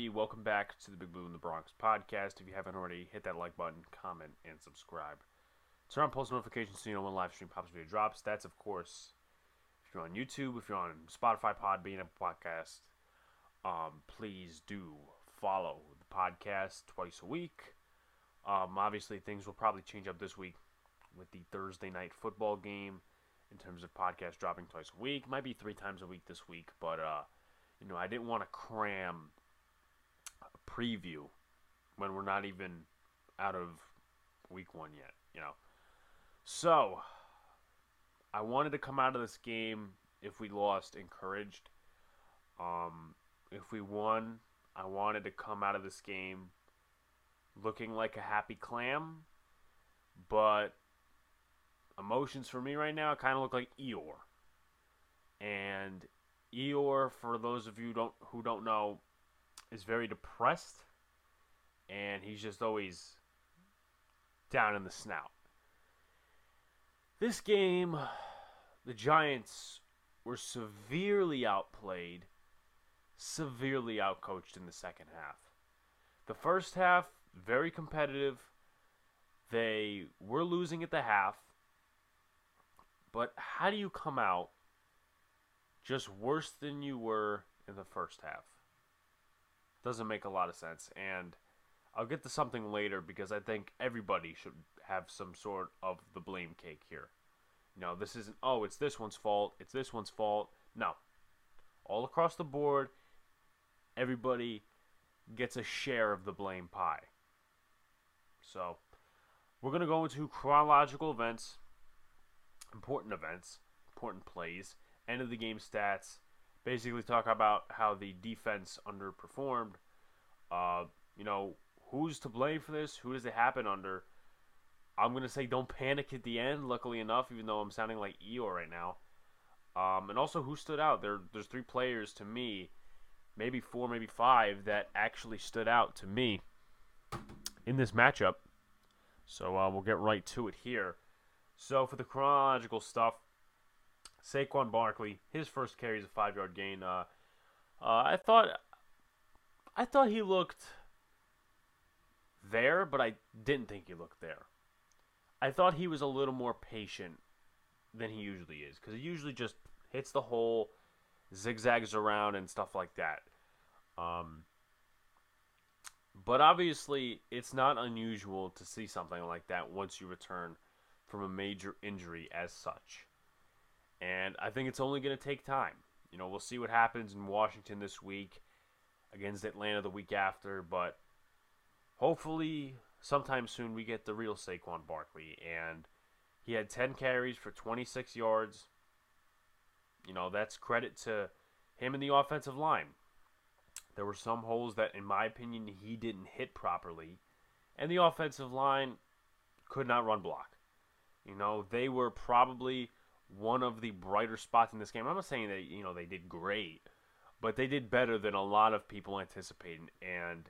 everybody? Welcome back to the Big Blue in the Bronx podcast. If you haven't already, hit that like button, comment, and subscribe. Turn on post notifications so you know when live stream pops video drops. That's, of course, if you're on YouTube, if you're on Spotify, Podbean, a podcast, um, please do follow the podcast twice a week. Um, obviously, things will probably change up this week with the Thursday night football game in terms of podcast dropping twice a week. Might be three times a week this week, but uh, you know, I didn't want to cram preview when we're not even out of week one yet. You know, so I wanted to come out of this game if we lost encouraged. Um, if we won, I wanted to come out of this game looking like a happy clam, but emotions for me right now kind of look like Eeyore. And Eeyore, for those of you don't who don't know, is very depressed, and he's just always down in the snout. This game, the Giants were severely outplayed, severely outcoached in the second half. The first half, very competitive. They were losing at the half. But how do you come out just worse than you were in the first half? Doesn't make a lot of sense. And I'll get to something later because I think everybody should have some sort of the blame cake here. No, this isn't, oh, it's this one's fault, it's this one's fault. No. All across the board, everybody gets a share of the blame pie. So, we're going to go into chronological events, important events, important plays, end of the game stats, basically talk about how the defense underperformed. Uh, you know, who's to blame for this? Who does it happen under? I'm gonna say don't panic at the end. Luckily enough, even though I'm sounding like Eeyore right now. Um, and also who stood out? There, there's three players to me, maybe four, maybe five that actually stood out to me in this matchup. So uh, we'll get right to it here. So for the chronological stuff, Saquon Barkley, his first carry is a five-yard gain. Uh, uh, I thought, I thought he looked there, but I didn't think he looked there. I thought he was a little more patient than he usually is because he usually just hits the hole, zigzags around, and stuff like that. Um, but obviously, it's not unusual to see something like that once you return from a major injury as such. And I think it's only going to take time. You know, we'll see what happens in Washington this week against Atlanta the week after, but hopefully sometime soon we get the real Saquon Barkley. And he had 10 carries for 26 yards. You know, that's credit to him and the offensive line. There were some holes that, in my opinion, he didn't hit properly. And the offensive line could not run block. You know, they were probably one of the brighter spots in this game. I'm not saying that you know they did great, but they did better than a lot of people anticipated, and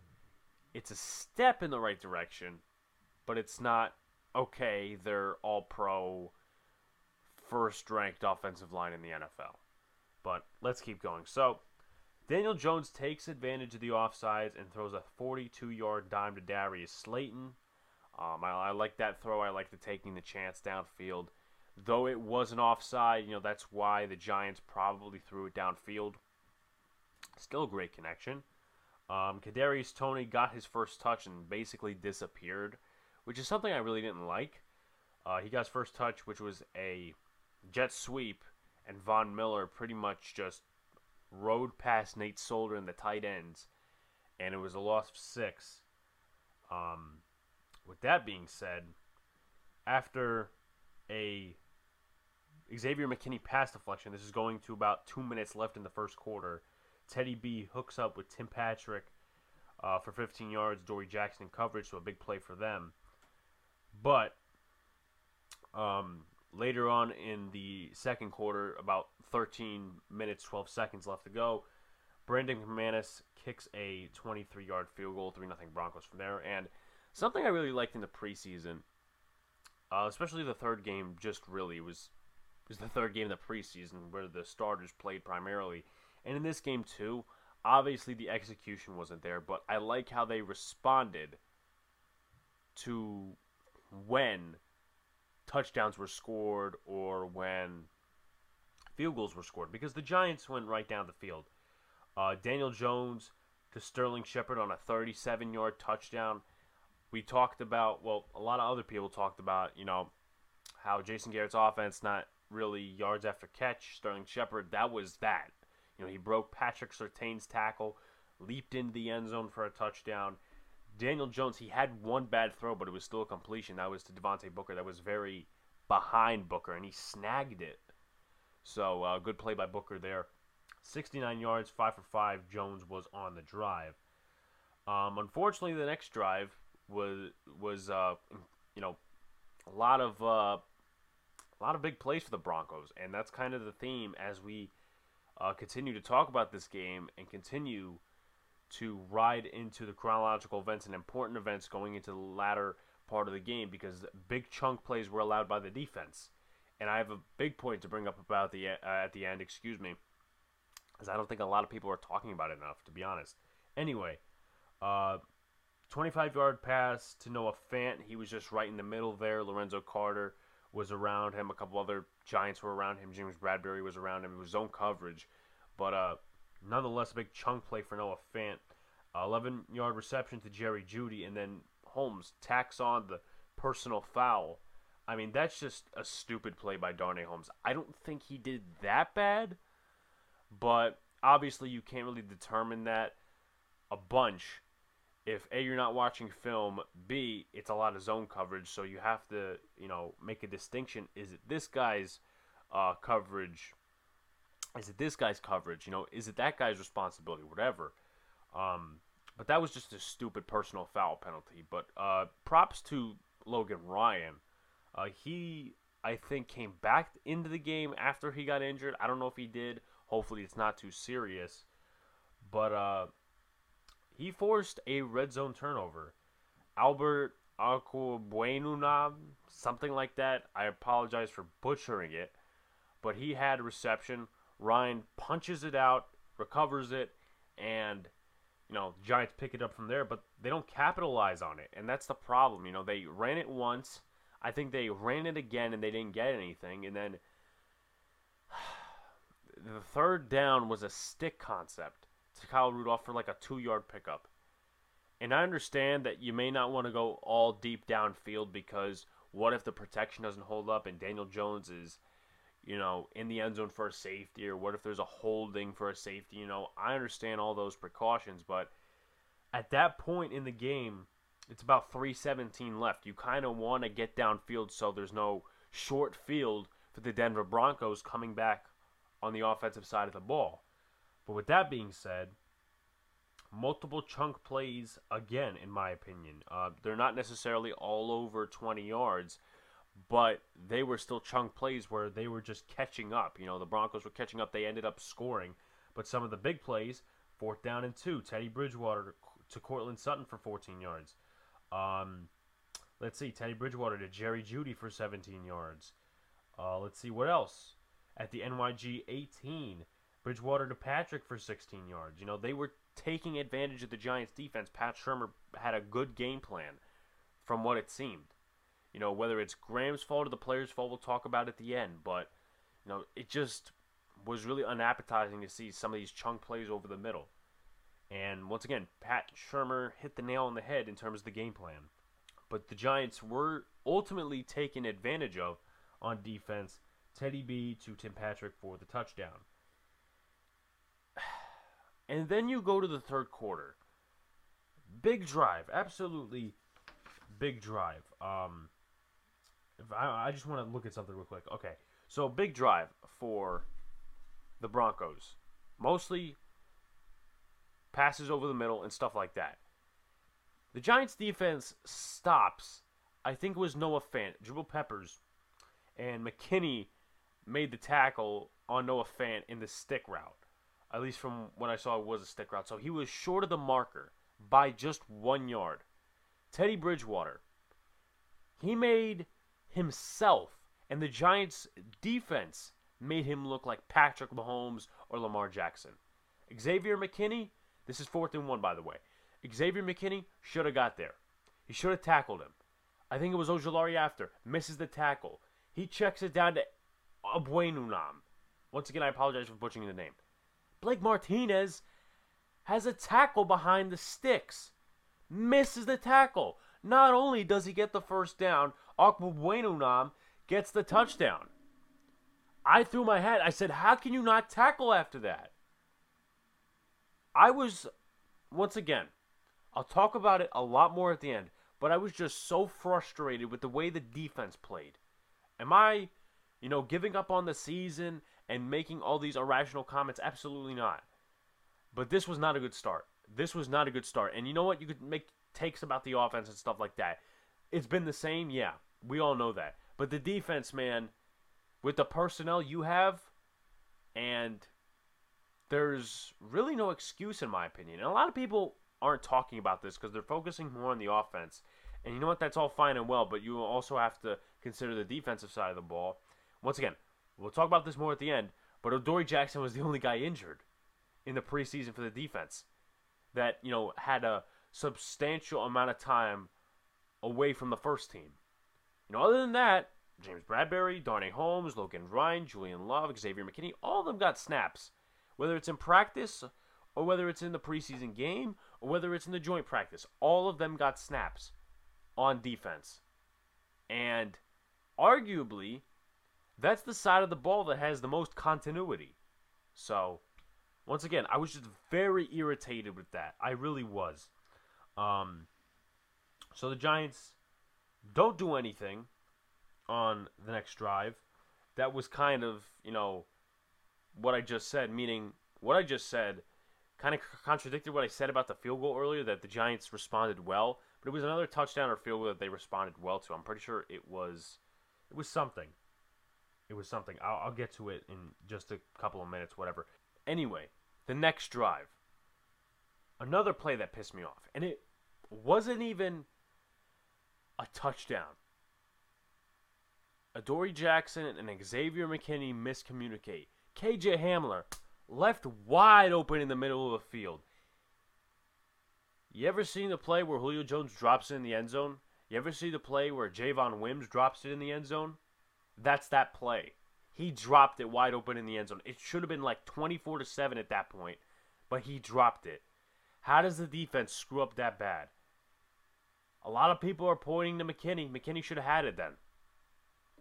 it's a step in the right direction, but it's not okay. They're all pro, first ranked offensive line in the NFL. But let's keep going. So Daniel Jones takes advantage of the offsides and throws a 42 yard dime to Darius Slayton. Um, I, I like that throw. I like the taking the chance downfield. Though it was an offside, you know, that's why the Giants probably threw it downfield. Still a great connection. Um, Kadarius Toney got his first touch and basically disappeared, which is something I really didn't like. Uh, he got his first touch, which was a jet sweep, and Von Miller pretty much just rode past Nate Solder and the tight ends, and it was a loss of six. Um, with that being said, after a Xavier McKinney pass deflection. This is going to about two minutes left in the first quarter. Teddy B hooks up with Tim Patrick uh, for 15 yards. Adoree Jackson in coverage, so a big play for them. But um, later on in the second quarter, about 13 minutes, 12 seconds left to go, Brandon McManus kicks a 23 yard field goal, 3 0 Broncos from there. And something I really liked in the preseason, uh, especially the third game, just really was was the third game of the preseason where the starters played primarily. And in this game too, Obviously, the execution wasn't there, but I like how they responded to when touchdowns were scored or when field goals were scored because the Giants went right down the field. Uh, Daniel Jones to Sterling Shepard on a 37 yard touchdown. We talked about, well, a lot of other people talked about, you know, how Jason Garrett's offense not really yards after catch. Sterling Shepard, that was that. You know, he broke Patrick Surtain's tackle, leaped into the end zone for a touchdown. Daniel Jones, he had one bad throw, but it was still a completion. That was to Devontae Booker. That was very behind Booker, and he snagged it. So, uh, good play by Booker there. 69 yards, 5 for 5. Jones was on the drive. Um, unfortunately, the next drive was was uh, you know a lot of uh, a lot of big plays for the Broncos, and that's kind of the theme as we uh, continue to talk about this game and continue to ride into the chronological events and important events going into the latter part of the game because big chunk plays were allowed by the defense. And I have a big point to bring up about the uh, at the end, excuse me, because I don't think a lot of people are talking about it enough, to be honest. Anyway, uh, 25 yard pass to Noah Fant. He was just right in the middle there. Lorenzo Carter was around him. A couple other Giants were around him. James Bradberry was around him. It was zone coverage. But uh, nonetheless, a big chunk play for Noah Fant. 11 yard reception to Jerry Jeudy, And then Holmes tacks on the personal foul. I mean, that's just a stupid play by Darnay Holmes. I don't think he did that bad. But obviously, you can't really determine that a bunch if A, you're not watching film, B, it's a lot of zone coverage, so you have to, you know, make a distinction. Is it this guy's uh, coverage? Is it this guy's coverage? You know, is it that guy's responsibility? Whatever. Um, but that was just a stupid personal foul penalty. But uh, props to Logan Ryan. Uh, he, I think, came back into the game after he got injured. I don't know if he did. Hopefully, it's not too serious. But uh, he forced a red zone turnover. Albert Okwuegbunam, something like that. I apologize for butchering it, but he had reception. Ryan punches it out, recovers it, and you know Giants pick it up from there. But they don't capitalize on it, and that's the problem. You know they ran it once. I think they ran it again, and they didn't get anything. And then the third down was a stick concept to Kyle Rudolph for like a two yard pickup. And I understand that you may not want to go all deep downfield because what if the protection doesn't hold up and Daniel Jones is, you know, in the end zone for a safety, or what if there's a holding for a safety? You know, I understand all those precautions, but at that point in the game, it's about 317 left. You kind of want to get downfield so there's no short field for the Denver Broncos coming back on the offensive side of the ball. But with that being said, multiple chunk plays again, in my opinion. Uh, they're not necessarily all over 20 yards, but they were still chunk plays where they were just catching up. You know, the Broncos were catching up. They ended up scoring. But some of the big plays, fourth down and two, Teddy Bridgewater to Courtland Sutton for 14 yards. Um, let's see, Teddy Bridgewater to Jerry Jeudy for 17 yards. Uh, let's see what else. At the NYG 18, Bridgewater to Patrick for 16 yards. You know, they were taking advantage of the Giants' defense. Pat Shurmur had a good game plan from what it seemed. You know, whether it's Graham's fault or the player's fault, we'll talk about at the end. But, you know, it just was really unappetizing to see some of these chunk plays over the middle. And once again, Pat Shurmur hit the nail on the head in terms of the game plan. But the Giants were ultimately taken advantage of on defense. Teddy B to Tim Patrick for the touchdown. And then you go to the third quarter. Big drive, absolutely big drive. Um, I, I just want to look at something real quick. Okay, so big drive for the Broncos, mostly passes over the middle and stuff like that. The Giants' defense stops. I think it was Noah Fant, Jabril Peppers, and McKinney made the tackle on Noah Fant in the stick route at least from what I saw, it was a stick route. So he was short of the marker by just one yard. Teddy Bridgewater, he made himself and the Giants' defense made him look like Patrick Mahomes or Lamar Jackson. Xavier McKinney, this is fourth and one, by the way. Xavier McKinney should have got there. He should have tackled him. I think it was Ojulari after. Misses the tackle. He checks it down to Abuenunam. Once again, I apologize for butchering the name. Blake Martinez has a tackle behind the sticks. Misses the tackle. Not only does he get the first down, Akbuenunam gets the touchdown. I threw my head. I said, How can you not tackle after that? I was, once again, I'll talk about it a lot more at the end, but I was just so frustrated with the way the defense played. Am I, you know, giving up on the season and making all these irrational comments? Absolutely not. But this was not a good start. This was not a good start. And you know what? You could make takes about the offense and stuff like that. It's been the same, yeah. We all know that. But the defense, man, with the personnel you have, and there's really no excuse, in my opinion. And a lot of people aren't talking about this because they're focusing more on the offense. And you know what? That's all fine and well, but you also have to consider the defensive side of the ball. Once again, we'll talk about this more at the end, but Adoree Jackson was the only guy injured in the preseason for the defense that, you know, had a substantial amount of time away from the first team. You know, other than that, James Bradberry, Darnay Holmes, Logan Ryan, Julian Love, Xavier McKinney, all of them got snaps. Whether it's in practice or whether it's in the preseason game or whether it's in the joint practice, all of them got snaps on defense. And arguably, that's the side of the ball that has the most continuity. So, once again, I was just very irritated with that. I really was. Um, so the Giants don't do anything on the next drive. That was kind of, you know, what I just said, meaning what I just said kind of contradicted what I said about the field goal earlier that the Giants responded well, but it was another touchdown or field goal that they responded well to. I'm pretty sure it was it was something. It was something. I'll, I'll get to it in just a couple of minutes, whatever. Anyway, the next drive. Another play that pissed me off. And it wasn't even a touchdown. Adoree Jackson and Xavier McKinney miscommunicate. KJ Hamler left wide open in the middle of the field. You ever seen the play where Julio Jones drops it in the end zone? You ever see the play where Javon Wims drops it in the end zone? That's that play. He dropped it wide open in the end zone. It should have been like 24 to 7 at that point, but he dropped it. How does the defense screw up that bad? A lot of people are pointing to McKinney. McKinney should have had it then.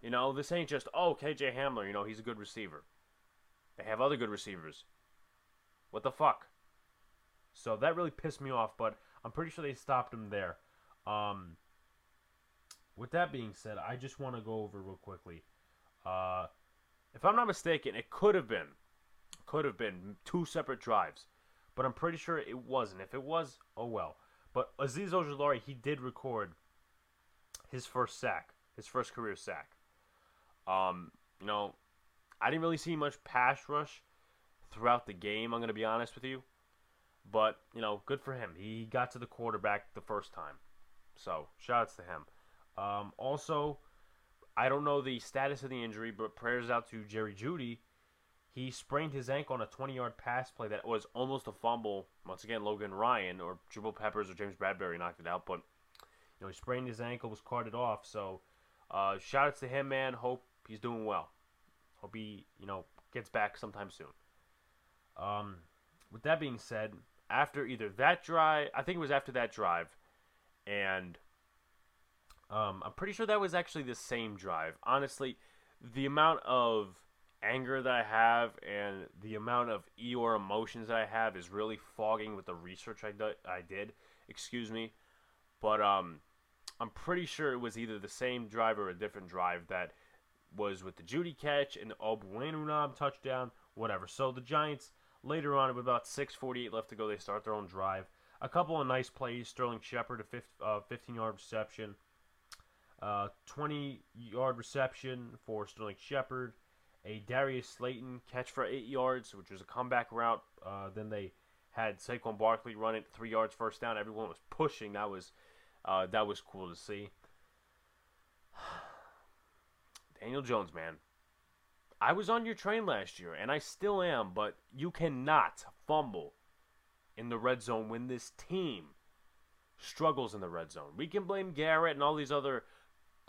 You know, this ain't just, oh, KJ Hamler, you know, he's a good receiver. They have other good receivers. What the fuck? So that really pissed me off, but I'm pretty sure they stopped him there. Um, with that being said, I just want to go over real quickly. Uh, if I'm not mistaken, it could have been, could have been two separate drives, but I'm pretty sure it wasn't. If it was, oh well. But Azeez Ojulari, he did record his first sack, his first career sack. Um, you know, I didn't really see much pass rush throughout the game. I'm to be honest with you, but you know, good for him. He got to the quarterback the first time, so shoutouts to him. Um, also, I don't know the status of the injury, but prayers out to Jerry Jeudy. He sprained his ankle on a 20-yard pass play that was almost a fumble. Once again, Logan Ryan or Jabril Peppers or James Bradberry knocked it out, but you know he sprained his ankle, was carted off. So, uh, shoutouts to him, man. Hope he's doing well. Hope he, you know, gets back sometime soon. Um, with that being said, after either that drive, I think it was after that drive, and um, I'm pretty sure that was actually the same drive. Honestly, the amount of anger that I have and the amount of Eeyore emotions that I have is really fogging with the research I, do- I did. Excuse me, but um, I'm pretty sure it was either the same drive or a different drive that was with the Jeudy catch and the Obuenunam touchdown, whatever. So the Giants later on, with about 6:48 left to go, they start their own drive. A couple of nice plays. Sterling Shepard a 15-yard uh, reception, uh, 20-yard reception for Sterling Shepard. A Darius Slayton catch for eight yards, which was a comeback route. Uh, then they had Saquon Barkley run it three yards first down. Everyone was pushing. That was uh, that was cool to see. Daniel Jones, man. I was on your train last year, and I still am, but you cannot fumble in the red zone when this team struggles in the red zone. We can blame Garrett and all these other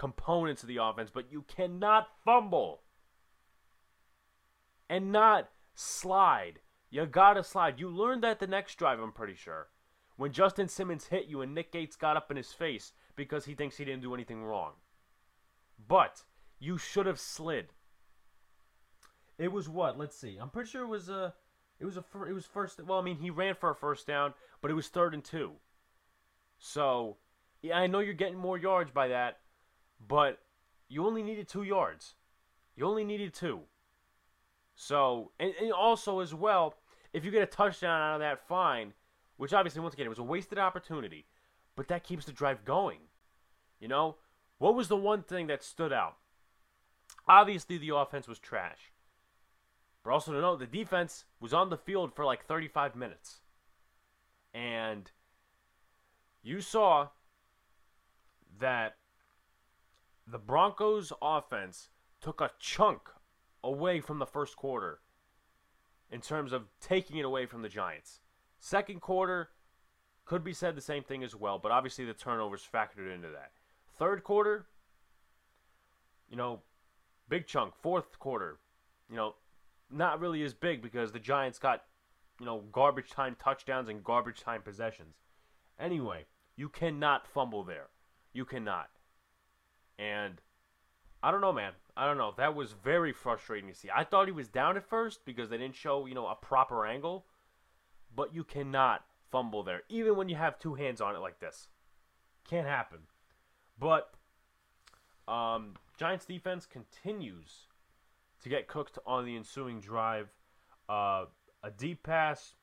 components of the offense, but you cannot fumble and not slide. You gotta slide. You learned that the next drive, I'm pretty sure. When Justin Simmons hit you and Nick Gates got up in his face because he thinks he didn't do anything wrong. But you should have slid. It was what? Let's see. I'm pretty sure it was a. It was a. It was first. Well, I mean, he ran for a first down, but it was third and two. So, yeah, I know you're getting more yards by that, but you only needed two yards. You only needed two. So, and, and also as well, if you get a touchdown out of that, fine. Which obviously, once again, it was a wasted opportunity, but that keeps the drive going. You know, what was the one thing that stood out? Obviously, the offense was trash. But also to note, the defense was on the field for like 35 minutes. And you saw that the Broncos offense took a chunk away from the first quarter in terms of taking it away from the Giants. Second quarter could be said the same thing as well, but obviously the turnovers factored into that. Third quarter, you know, big chunk. Fourth quarter, you know, not really as big because the Giants got, you know, garbage time touchdowns and garbage time possessions. Anyway, you cannot fumble there. You cannot. And I don't know, man. I don't know. That was very frustrating to see. I thought he was down at first because they didn't show, you know, a proper angle. But you cannot fumble there, even when you have two hands on it like this. Can't happen. But um, Giants defense continues to get cooked on the ensuing drive. Uh, a deep pass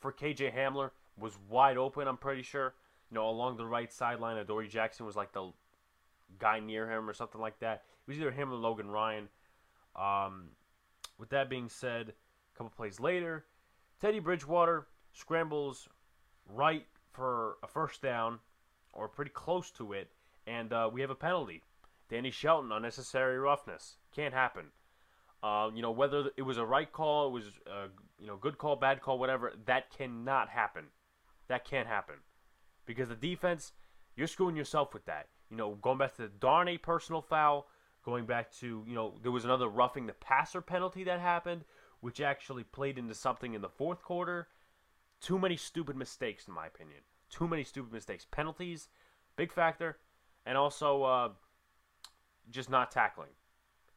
for KJ Hamler was wide open. I'm pretty sure. You know, along the right sideline, Adoree Jackson was like the guy near him or something like that. It was either him or Logan Ryan. Um, with that being said, a couple plays later, Teddy Bridgewater scrambles right for a first down, or pretty close to it, and uh, we have a penalty. Danny Shelton, unnecessary roughness. Can't happen. Uh, you know, whether it was a right call, it was a you know good call, bad call, whatever. That cannot happen. That can't happen because the defense, you're screwing yourself with that. You know, going back to the Darnay personal foul, going back to you know there was another roughing the passer penalty that happened, which actually played into something in the fourth quarter. Too many stupid mistakes, in my opinion. Too many stupid mistakes. Penalties, big factor, and also uh, just not tackling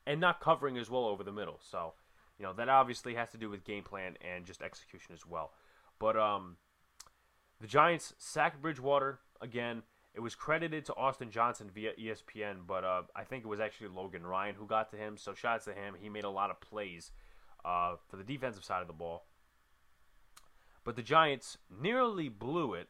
and not covering as well over the middle. So, you know, that obviously has to do with game plan and just execution as well. But um, the Giants sacked Bridgewater again. It was credited to Austin Johnson via ESPN, but uh, I think it was actually Logan Ryan who got to him. So shots to him. He made a lot of plays uh, for the defensive side of the ball. But the Giants nearly blew it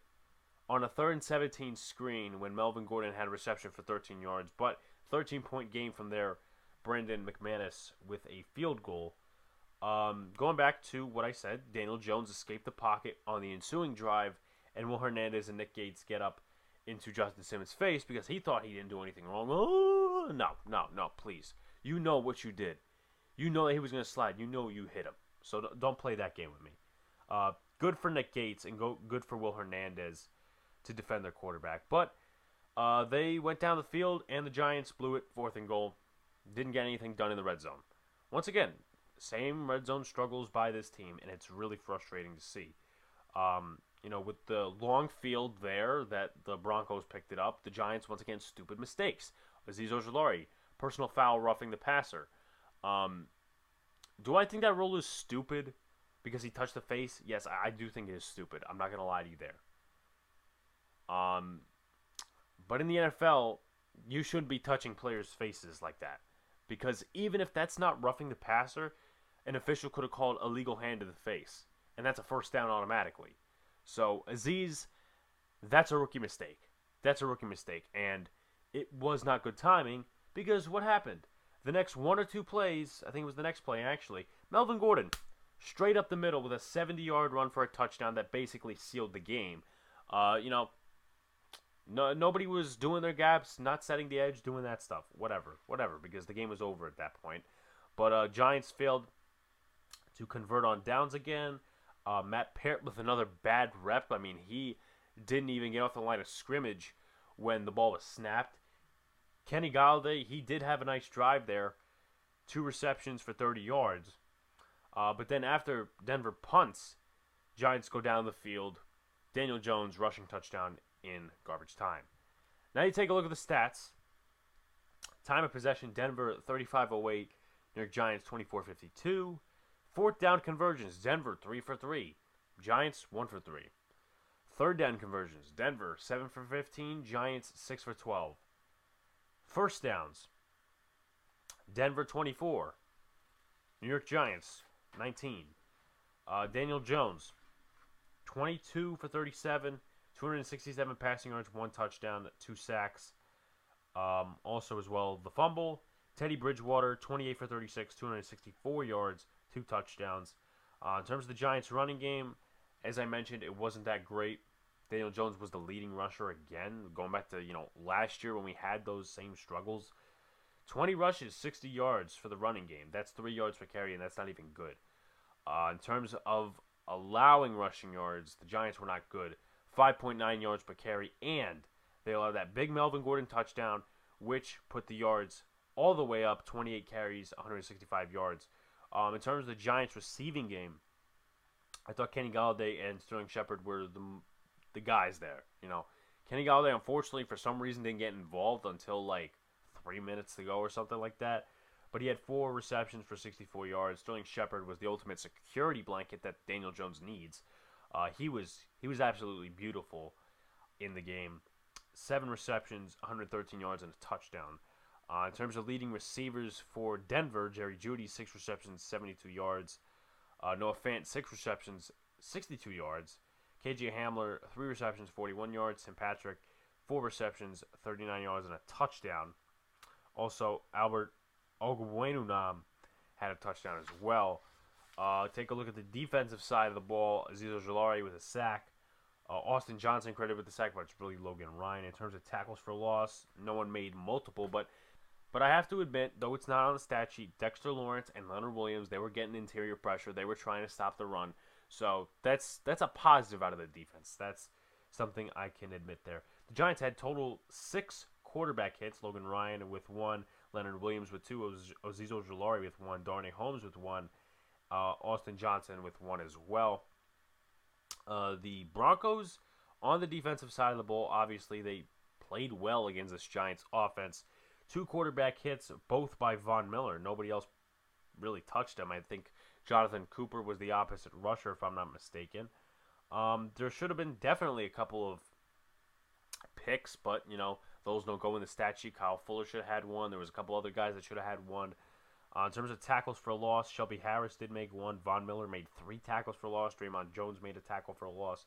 on a third and 17 screen when Melvin Gordon had a reception for 13 yards. But 13 point game from there. Brandon McManus with a field goal. Um, going back to what I said, Daniel Jones escaped the pocket on the ensuing drive, and Will Hernandez and Nick Gates get up into Justin Simmons' face because he thought he didn't do anything wrong. Oh, no, no, no, please. You know what you did. You know that he was going to slide. You know you hit him. So don't play that game with me. Uh, good for Nick Gates and go, good for Will Hernandez to defend their quarterback. But uh, they went down the field, and the Giants blew it fourth and goal. Didn't get anything done in the red zone. Once again, same red zone struggles by this team, and it's really frustrating to see. Um, you know, with the long field there that the Broncos picked it up, the Giants once again stupid mistakes. Azeez Ojulari, personal foul roughing the passer. Um, do I think that rule is stupid because he touched the face? Yes, I do think it is stupid. I'm not gonna lie to you there. Um, but in the NFL, you shouldn't be touching players' faces like that. Because even if that's not roughing the passer, an official could have called a legal hand to the face. And that's a first down automatically. So, Azeez, that's a rookie mistake. That's a rookie mistake. And it was not good timing because what happened? The next one or two plays, I think it was the next play actually, Melvin Gordon, straight up the middle with a 70 yard run for a touchdown that basically sealed the game. Uh, you know, no, nobody was doing their gaps, not setting the edge, doing that stuff. Whatever, whatever, because the game was over at that point. But uh, Giants failed to convert on downs again. Uh, Matt Peart with another bad rep. I mean, he didn't even get off the line of scrimmage when the ball was snapped. Kenny Golladay, he did have a nice drive there, two receptions for 30 yards. Uh, but then after Denver punts, Giants go down the field. Daniel Jones rushing touchdown in garbage time. Now you take a look at the stats. Time of possession, Denver 3508, New York Giants 2452. Fourth down conversions, Denver 3 for 3. Giants 1 for 3. Third down conversions, Denver 7 for 15, Giants 6 for 12. First downs, Denver 24, New York Giants 19. Uh, Daniel Jones 22 for 37, 267 passing yards, one touchdown, two sacks. Um, also, as well, the fumble. Teddy Bridgewater, 28 for 36, 264 yards, two touchdowns. Uh, in terms of the Giants' running game, as I mentioned, it wasn't that great. Daniel Jones was the leading rusher again, going back to you know last year when we had those same struggles. 20 rushes, 60 yards for the running game. That's three yards per carry, and that's not even good. Uh, in terms of allowing rushing yards, the Giants were not good. 5.9 yards per carry, and they allowed that big Melvin Gordon touchdown, which put the yards all the way up 28 carries, 165 yards. Um, in terms of the Giants' receiving game, I thought Kenny Golladay and Sterling Shepard were the the guys there. You know, Kenny Golladay unfortunately for some reason didn't get involved until like three minutes to go or something like that. But he had four receptions for 64 yards. Sterling Shepard was the ultimate security blanket that Daniel Jones needs. Uh, he was he was absolutely beautiful in the game. Seven receptions, 113 yards, and a touchdown. Uh, in terms of leading receivers for Denver, Jerry Jeudy, six receptions, 72 yards. Uh, Noah Fant, six receptions, 62 yards. KJ Hamler, three receptions, 41 yards. Tim Patrick, four receptions, 39 yards, and a touchdown. Also, Albert Okwuegbunam had a touchdown as well. Uh, take a look at the defensive side of the ball. Azeez Ojulari with a sack. Uh, Austin Johnson credited with the sack, but it's really Logan Ryan. In terms of tackles for loss, no one made multiple, but but I have to admit, though it's not on the stat sheet, Dexter Lawrence and Leonard Williams, they were getting interior pressure. They were trying to stop the run. So that's that's a positive out of the defense. That's something I can admit there. The Giants had total six quarterback hits. Logan Ryan with one, Leonard Williams with two, Oz- Azeez Ojulari with one, Darnay Holmes with one, uh, Austin Johnson with one as well. Uh, the Broncos on the defensive side of the ball, obviously they played well against this Giants offense. Two quarterback hits, both by Von Miller. Nobody else really touched him. I think Jonathan Cooper was the opposite rusher, if I'm not mistaken. Um, there should have been definitely a couple of picks, but you know those don't go in the stat sheet. Kyle Fuller should have had one. There was a couple other guys that should have had one. Uh, in terms of tackles for loss, Shelby Harris did make one. Von Miller made three tackles for loss. Dre'Mont Jones made a tackle for a loss.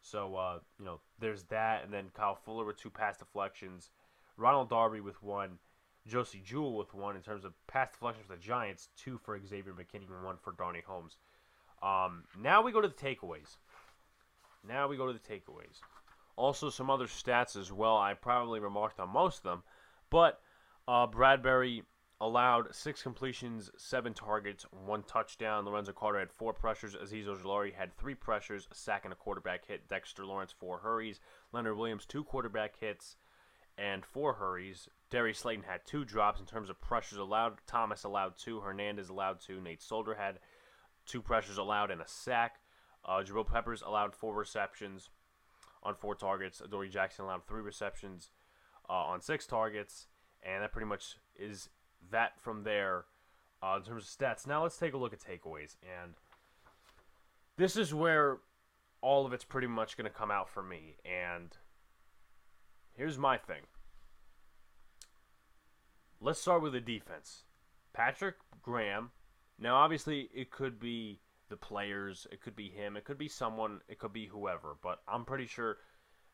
So uh, you know there's that, and then Kyle Fuller with two pass deflections. Ronald Darby with one. Josey Jewell with one in terms of pass deflections for the Giants, two for Xavier McKinney and one for Darnay Holmes. Um, now we go to the takeaways. Now we go to the takeaways. Also, some other stats as well. I probably remarked on most of them, but uh, Bradberry allowed six completions, seven targets, one touchdown. Lorenzo Carter had four pressures. Azeez Ojulari had three pressures, a sack and a quarterback hit. Dexter Lawrence four hurries. Leonard Williams two quarterback hits and four hurries. Darius Slayton had two drops in terms of pressures allowed. Thomas allowed two. Hernandez allowed two. Nate Solder had two pressures allowed and a sack. Uh, Jabril Peppers allowed four receptions on four targets. Adoree Jackson allowed three receptions uh, on six targets. And that pretty much is that from there uh, in terms of stats. Now let's take a look at takeaways. And this is where all of it's pretty much going to come out for me. And here's my thing. Let's start with the defense. Patrick Graham. Now, obviously, it could be the players, it could be him, it could be someone, it could be whoever, but I'm pretty sure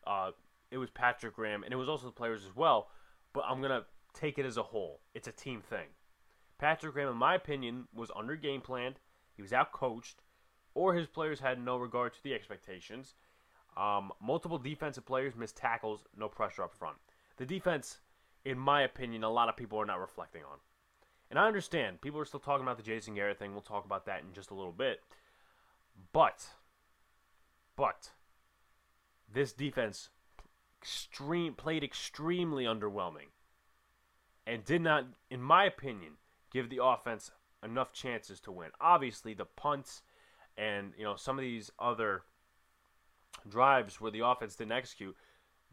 uh, it was Patrick Graham, and it was also the players as well. But I'm gonna take it as a whole. It's a team thing. Patrick Graham, in my opinion, was under game planned. He was out coached, or his players had no regard to the expectations. Um, multiple defensive players missed tackles, no pressure up front. The defense, in my opinion, a lot of people are not reflecting on. And I understand people are still talking about the Jason Garrett thing. We'll talk about that in just a little bit. But But this defense extreme played extremely underwhelming and did not, in my opinion, give the offense enough chances to win. Obviously, the punts and you know some of these other drives where the offense didn't execute.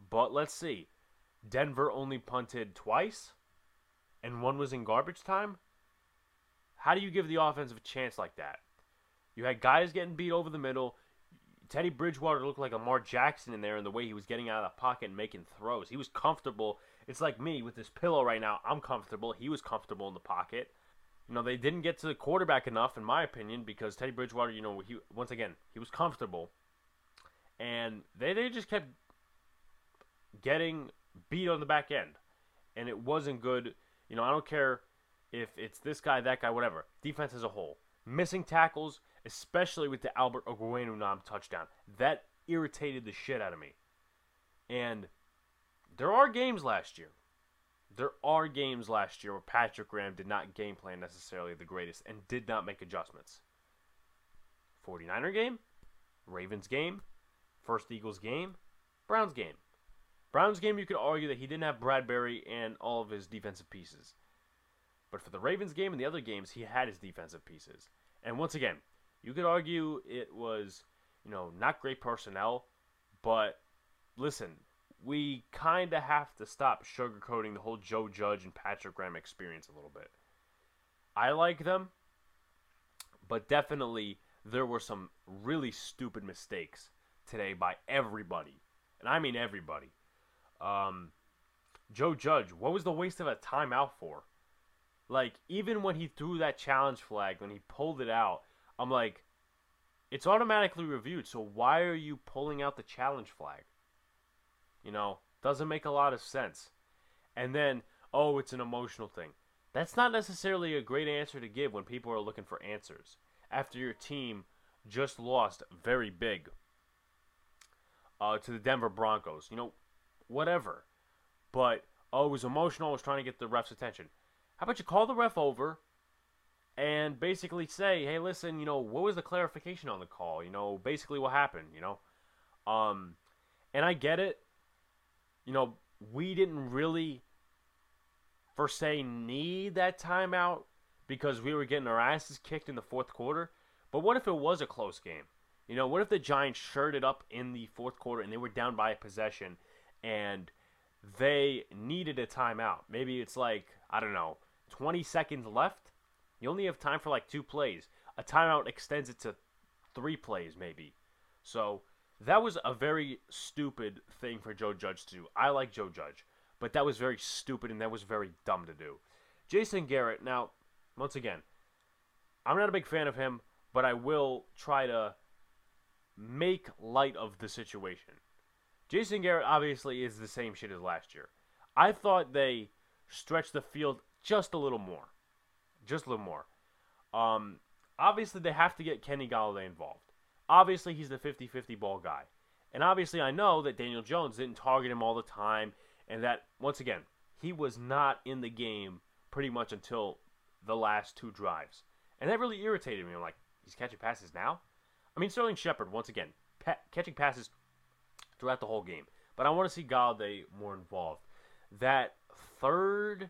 But let's see, Denver only punted twice, and one was in garbage time. How do you give the offense a chance like that? You had guys getting beat over the middle. Teddy Bridgewater looked like Lamar Jackson in there in the way he was getting out of the pocket and making throws. He was comfortable. It's like me with this pillow right now. I'm comfortable. He was comfortable in the pocket. You know, they didn't get to the quarterback enough, in my opinion, because Teddy Bridgewater, you know, he once again he was comfortable, and they they just kept getting beat on the back end, and it wasn't good. You know, I don't care if it's this guy, that guy, whatever. Defense as a whole, missing tackles, especially with the Albert Okwuegbunam touchdown, that irritated the shit out of me. And there are games last year there are games last year where Patrick Graham did not game plan necessarily the greatest and did not make adjustments. 49er game, Ravens game, first Eagles game, Browns game. Browns game, you could argue that he didn't have Bradberry and all of his defensive pieces. But for the Ravens game and the other games, he had his defensive pieces. And once again, you could argue it was, you know, not great personnel, but listen, we kind of have to stop sugarcoating the whole Joe Judge and Patrick Graham experience a little bit. I like them, but definitely there were some really stupid mistakes today by everybody. And I mean everybody. Um, Joe Judge, what was the waste of a timeout for? Like, even when he threw that challenge flag, when he pulled it out, I'm like, it's automatically reviewed, so why are you pulling out the challenge flag? You know, doesn't make a lot of sense. And then, oh, it's an emotional thing. That's not necessarily a great answer to give when people are looking for answers after your team just lost very big uh, to the Denver Broncos. You know, whatever. But, oh, it was emotional. I was trying to get the ref's attention. How about you call the ref over and basically say, hey, listen, you know, what was the clarification on the call? You know, basically what happened, you know? Um, and I get it you know, we didn't really, per se, need that timeout because we were getting our asses kicked in the fourth quarter. But what if it was a close game? You know, what if the Giants shirted up in the fourth quarter and they were down by a possession and they needed a timeout? Maybe it's like, I don't know, 20 seconds left. You only have time for like two plays. A timeout extends it to three plays, maybe. So that was a very stupid thing for Joe Judge to do. I like Joe Judge, but that was very stupid and that was very dumb to do. Jason Garrett, now, once again, I'm not a big fan of him, but I will try to make light of the situation. Jason Garrett obviously is the same shit as last year. I thought they stretched the field just a little more. Just a little more. Um, obviously, they have to get Kenny Golladay involved. Obviously, he's the 50 50 ball guy. And obviously, I know that Daniel Jones didn't target him all the time, and that, once again, he was not in the game pretty much until the last two drives. And that really irritated me. I'm like, he's catching passes now? I mean, Sterling Shepard, once again, pa- catching passes throughout the whole game. But I want to see Golladay more involved. That third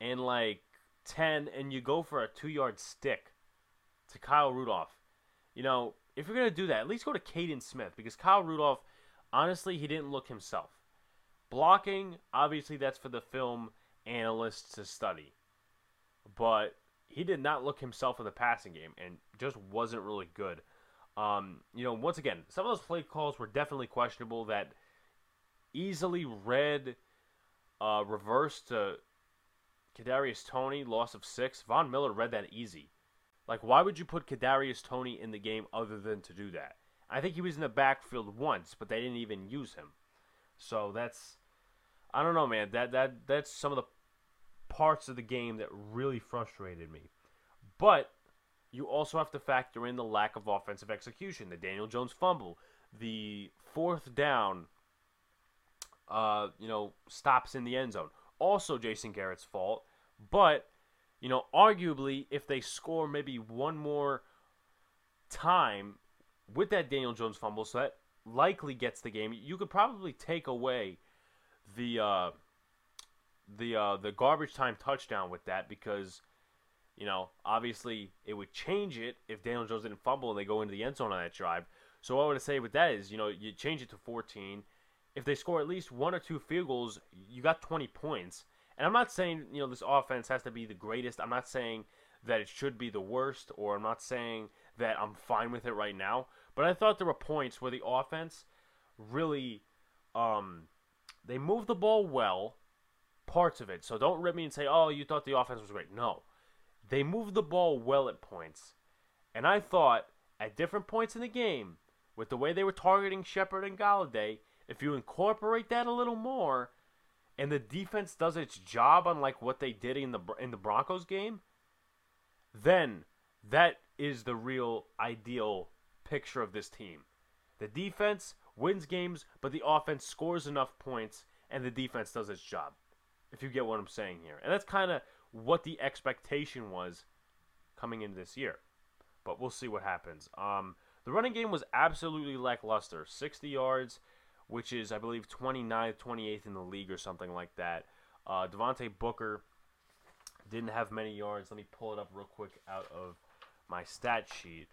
and like 10, and you go for a two yard stick to Kyle Rudolph. You know, if you're gonna do that, at least go to Kaden Smith because Kyle Rudolph, honestly, he didn't look himself. Blocking, obviously, that's for the film analysts to study, but he did not look himself in the passing game and just wasn't really good. Um, you know, once again, some of those play calls were definitely questionable. That easily read uh, reverse to Kadarius Toney, loss of six. Von Miller read that easy. Like, why would you put Kadarius Toney in the game other than to do that? I think he was in the backfield once, but they didn't even use him. So that's, I don't know, man. That that that's some of the parts of the game that really frustrated me. But you also have to factor in the lack of offensive execution, the Daniel Jones fumble, the fourth down, uh, you know, stops in the end zone. Also, Jason Garrett's fault, but you know, arguably, if they score maybe one more time with that Daniel Jones fumble, so that likely gets the game. You could probably take away the uh, the uh, the garbage time touchdown with that because you know obviously it would change it if Daniel Jones didn't fumble and they go into the end zone on that drive. So what I would say with that is you know you change it to 14. If they score at least one or two field goals, you got 20 points. And I'm not saying you know this offense has to be the greatest. I'm not saying that it should be the worst, or I'm not saying that I'm fine with it right now. But I thought there were points where the offense really, um, they moved the ball well, parts of it. So don't rip me and say, oh, you thought the offense was great. No, they moved the ball well at points, and I thought at different points in the game, with the way they were targeting Shepard and Golladay, if you incorporate that a little more, and the defense does its job unlike what they did in the in the Broncos game, then that is the real ideal picture of this team. The defense wins games, but the offense scores enough points and the defense does its job. If you get what I'm saying here. And that's kind of what the expectation was coming into this year. But we'll see what happens. Um, the running game was absolutely lackluster. 60 yards, which is, I believe, 29th, 28th in the league or something like that. Uh, Devontae Booker didn't have many yards. Let me pull it up real quick out of my stat sheet.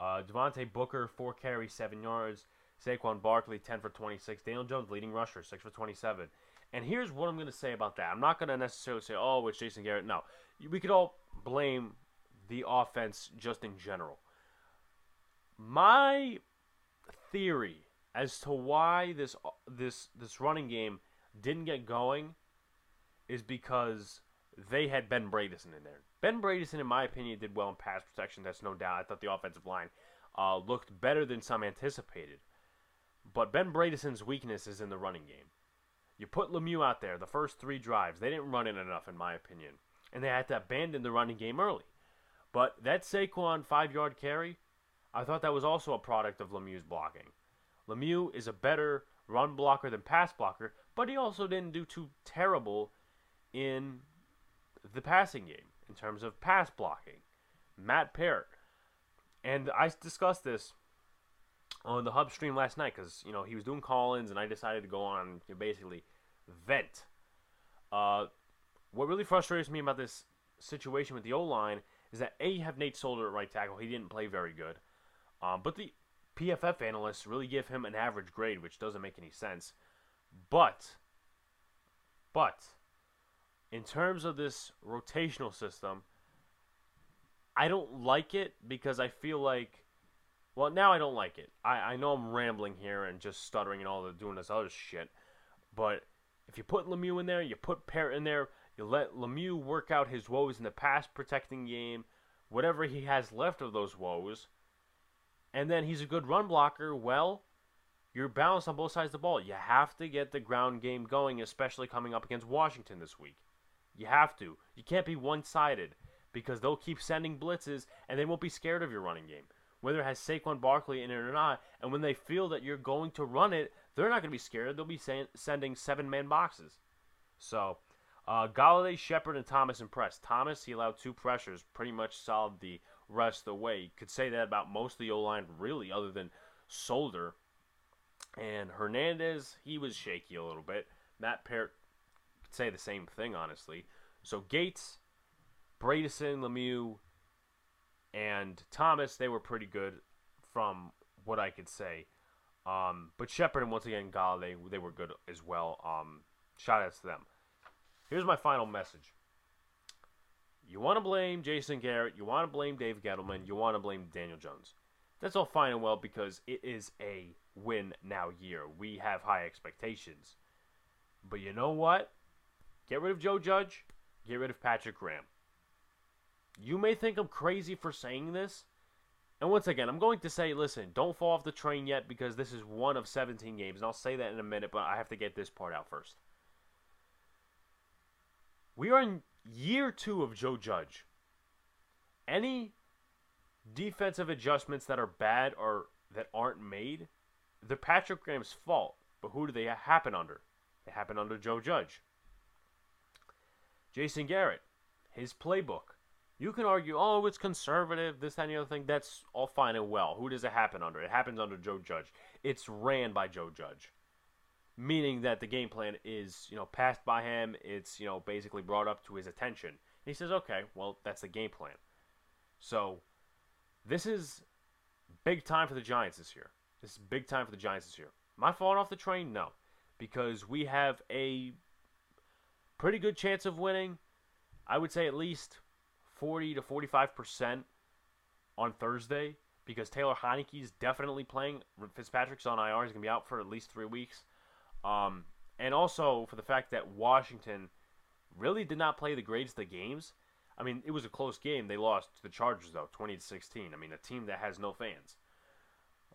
Uh, Devontae Booker, 4 carries, 7 yards. Saquon Barkley, 10 for 26. Daniel Jones, leading rusher, 6 for 27. And here's what I'm going to say about that. I'm not going to necessarily say, oh, it's Jason Garrett. No. We could all blame the offense just in general. My theory as to why this this this running game didn't get going is because they had Ben Bredeson in there. Ben Bredeson, in my opinion, did well in pass protection. That's no doubt. I thought the offensive line uh, looked better than some anticipated. But Ben Bredeson's weakness is in the running game. You put Lemieux out there the first three drives. They didn't run it enough, in my opinion. And they had to abandon the running game early. But that Saquon five yard carry, I thought that was also a product of Lemieux's blocking. Lemieux is a better run blocker than pass blocker, but he also didn't do too terrible in the passing game in terms of pass blocking. Matt Peart. And I discussed this on the hub stream last night because, you know, he was doing call-ins and I decided to go on know, basically vent. Uh, what really frustrates me about this situation with the O-line is that A, you have Nate Solder at right tackle. He didn't play very good. Um, but the PFF analysts really give him an average grade, which doesn't make any sense. But, but, in terms of this rotational system, I don't like it because I feel like, well, now I don't like it. I, I know I'm rambling here and just stuttering and all the doing this other shit, but if you put Lemieux in there, you put Peart in there, you let Lemieux work out his woes in the pass protecting game, whatever he has left of those woes, and then he's a good run blocker, well, you're balanced on both sides of the ball. You have to get the ground game going, especially coming up against Washington this week. You have to. You can't be one sided because they'll keep sending blitzes and they won't be scared of your running game. Whether it has Saquon Barkley in it or not, and when they feel that you're going to run it, they're not going to be scared. They'll be sending seven man boxes. So, uh, Golladay, Shepard, and Thomas impressed. Thomas, he allowed two pressures, pretty much solved the rest of the way. You could say that about most of the O line, really, other than Solder. And Hernandez, he was shaky a little bit. Matt Peart could say the same thing, honestly. So Gates, Bredeson, Lemieux, and Thomas, they were pretty good from what I could say. Um, but Shepard and once again Golladay, they were good as well. Um, shout outs to them. Here's my final message. You want to blame Jason Garrett, you want to blame Dave Gettleman, you want to blame Daniel Jones. That's all fine and well because it is a win now year. We have high expectations. But you know what? Get rid of Joe Judge, get rid of Patrick Graham. You may think I'm crazy for saying this. And once again, I'm going to say, listen, don't fall off the train yet because this is one of 17 games. And I'll say that in a minute, but I have to get this part out first. We are in year two of Joe Judge. Any defensive adjustments that are bad or that aren't made, they're Patrick Graham's fault. But who do they happen under? They happen under Joe Judge. Jason Garrett, his playbook. You can argue, oh, it's conservative, this, that, and the other thing. That's all fine and well. Who does it happen under? It happens under Joe Judge. It's ran by Joe Judge, meaning that the game plan is, you know, passed by him. It's, you know, basically brought up to his attention. And he says, okay, well, that's the game plan. So, this is big time for the Giants this year. This is big time for the Giants this year. Am I falling off the train? No, because we have a pretty good chance of winning. I would say at least 40 to 45% on Thursday because Taylor Heinicke is definitely playing. Fitzpatrick's on IR. He's going to be out for at least three weeks. Um, and also for the fact that Washington really did not play the greatest of games. I mean, it was a close game. They lost to the Chargers, though, 20 to 16. I mean, a team that has no fans.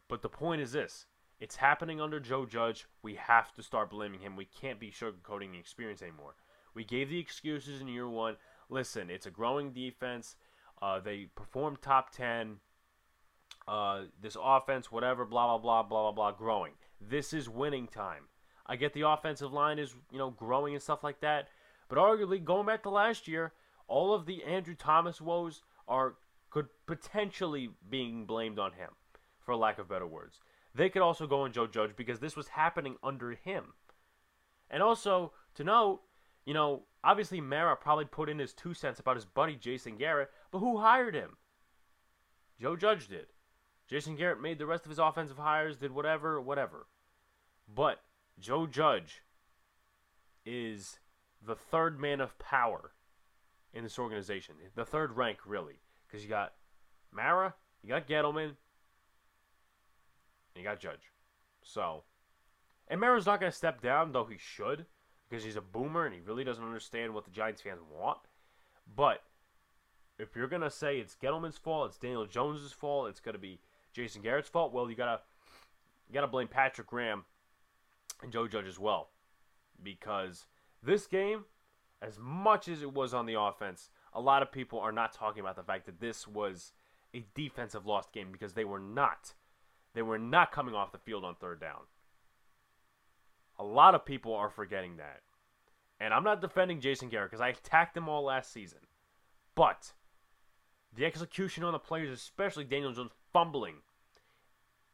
But the point is this it's happening under Joe Judge. We have to start blaming him. We can't be sugarcoating the experience anymore. We gave the excuses in year one listen, it's a growing defense. Uh, they perform top 10. Uh, this offense, whatever, blah, blah, blah, blah, blah, blah, growing. This is winning time. I get the offensive line is, you know, growing and stuff like that. But arguably, going back to last year, all of the Andrew Thomas woes are could potentially being blamed on him, for lack of better words. They could also go on Joe Judge because this was happening under him. And also, to note, you know, obviously Mara probably put in his two cents about his buddy Jason Garrett, but who hired him? Joe Judge did. Jason Garrett made the rest of his offensive hires, did whatever, whatever. But Joe Judge is the third man of power in this organization. The third rank, really. Because you got Mara, you got Gettleman, and you got Judge. So, and Mara's not going to step down, though he should because he's a boomer and he really doesn't understand what the Giants fans want. But if you're gonna say it's Gettleman's fault, it's Daniel Jones's fault, it's gonna be Jason Garrett's fault, well, you gotta you gotta blame Patrick Graham and Joe Judge as well, because this game, as much as it was on the offense, a lot of people are not talking about the fact that this was a defensive lost game because they were not. They were not coming off the field on third down. A lot of people are forgetting that. And I'm not defending Jason Garrett because I attacked him all last season. But the execution on the players, especially Daniel Jones fumbling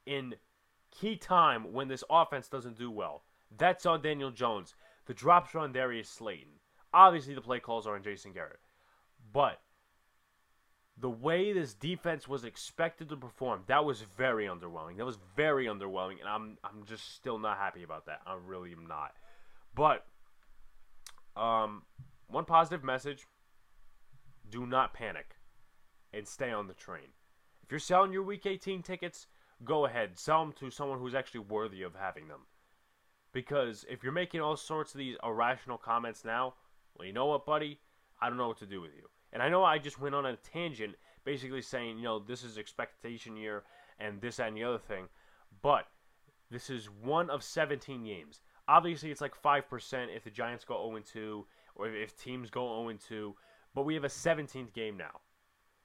in key time when this offense doesn't do well, that's on Daniel Jones. The drops are on Darius Slayton. Obviously, the play calls are on Jason Garrett. But the way this defense was expected to perform, that was very underwhelming. That was very underwhelming, and I'm I'm just still not happy about that. I really am not. But um, one positive message: do not panic and stay on the train. If you're selling your Week 18 tickets, go ahead, sell them to someone who's actually worthy of having them. Because if you're making all sorts of these irrational comments now, well, you know what, buddy? I don't know what to do with you. And I know I just went on a tangent basically saying, you know, this is expectation year and this, that, and the other thing. But this is one of 17 games. Obviously, it's like 5% if the Giants go 0 2 or if teams go 0 2. But we have a 17th game now.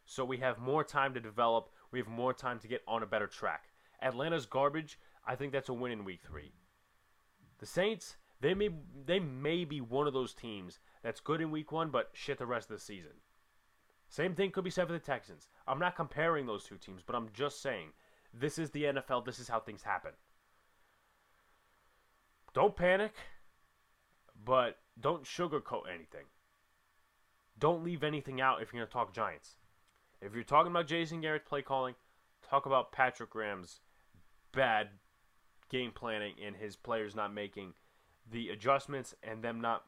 So we have more time to develop. We have more time to get on a better track. Atlanta's garbage. I think that's a win in week three. The Saints, they may they may be one of those teams that's good in week one, but shit the rest of the season. Same thing could be said for the Texans. I'm not comparing those two teams, but I'm just saying this is the NFL. This is how things happen. Don't panic, but don't sugarcoat anything. Don't leave anything out if you're going to talk Giants. If you're talking about Jason Garrett's play calling, talk about Patrick Graham's bad game planning and his players not making the adjustments and them not,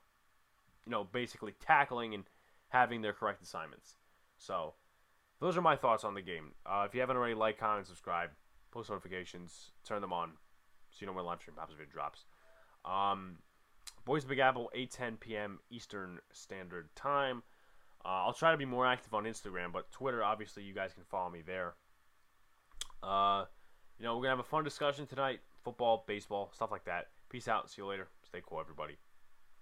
you know, basically tackling and having their correct assignments. So, those are my thoughts on the game. Uh, if you haven't already, like, comment, subscribe, post notifications, turn them on so you know when live stream pops video drops. Um, Boys Big Apple, 8:10 p.m. Eastern Standard Time. Uh, I'll try to be more active on Instagram, but Twitter, obviously, you guys can follow me there. Uh, you know, we're gonna have a fun discussion tonight: football, baseball, stuff like that. Peace out. See you later. Stay cool, everybody.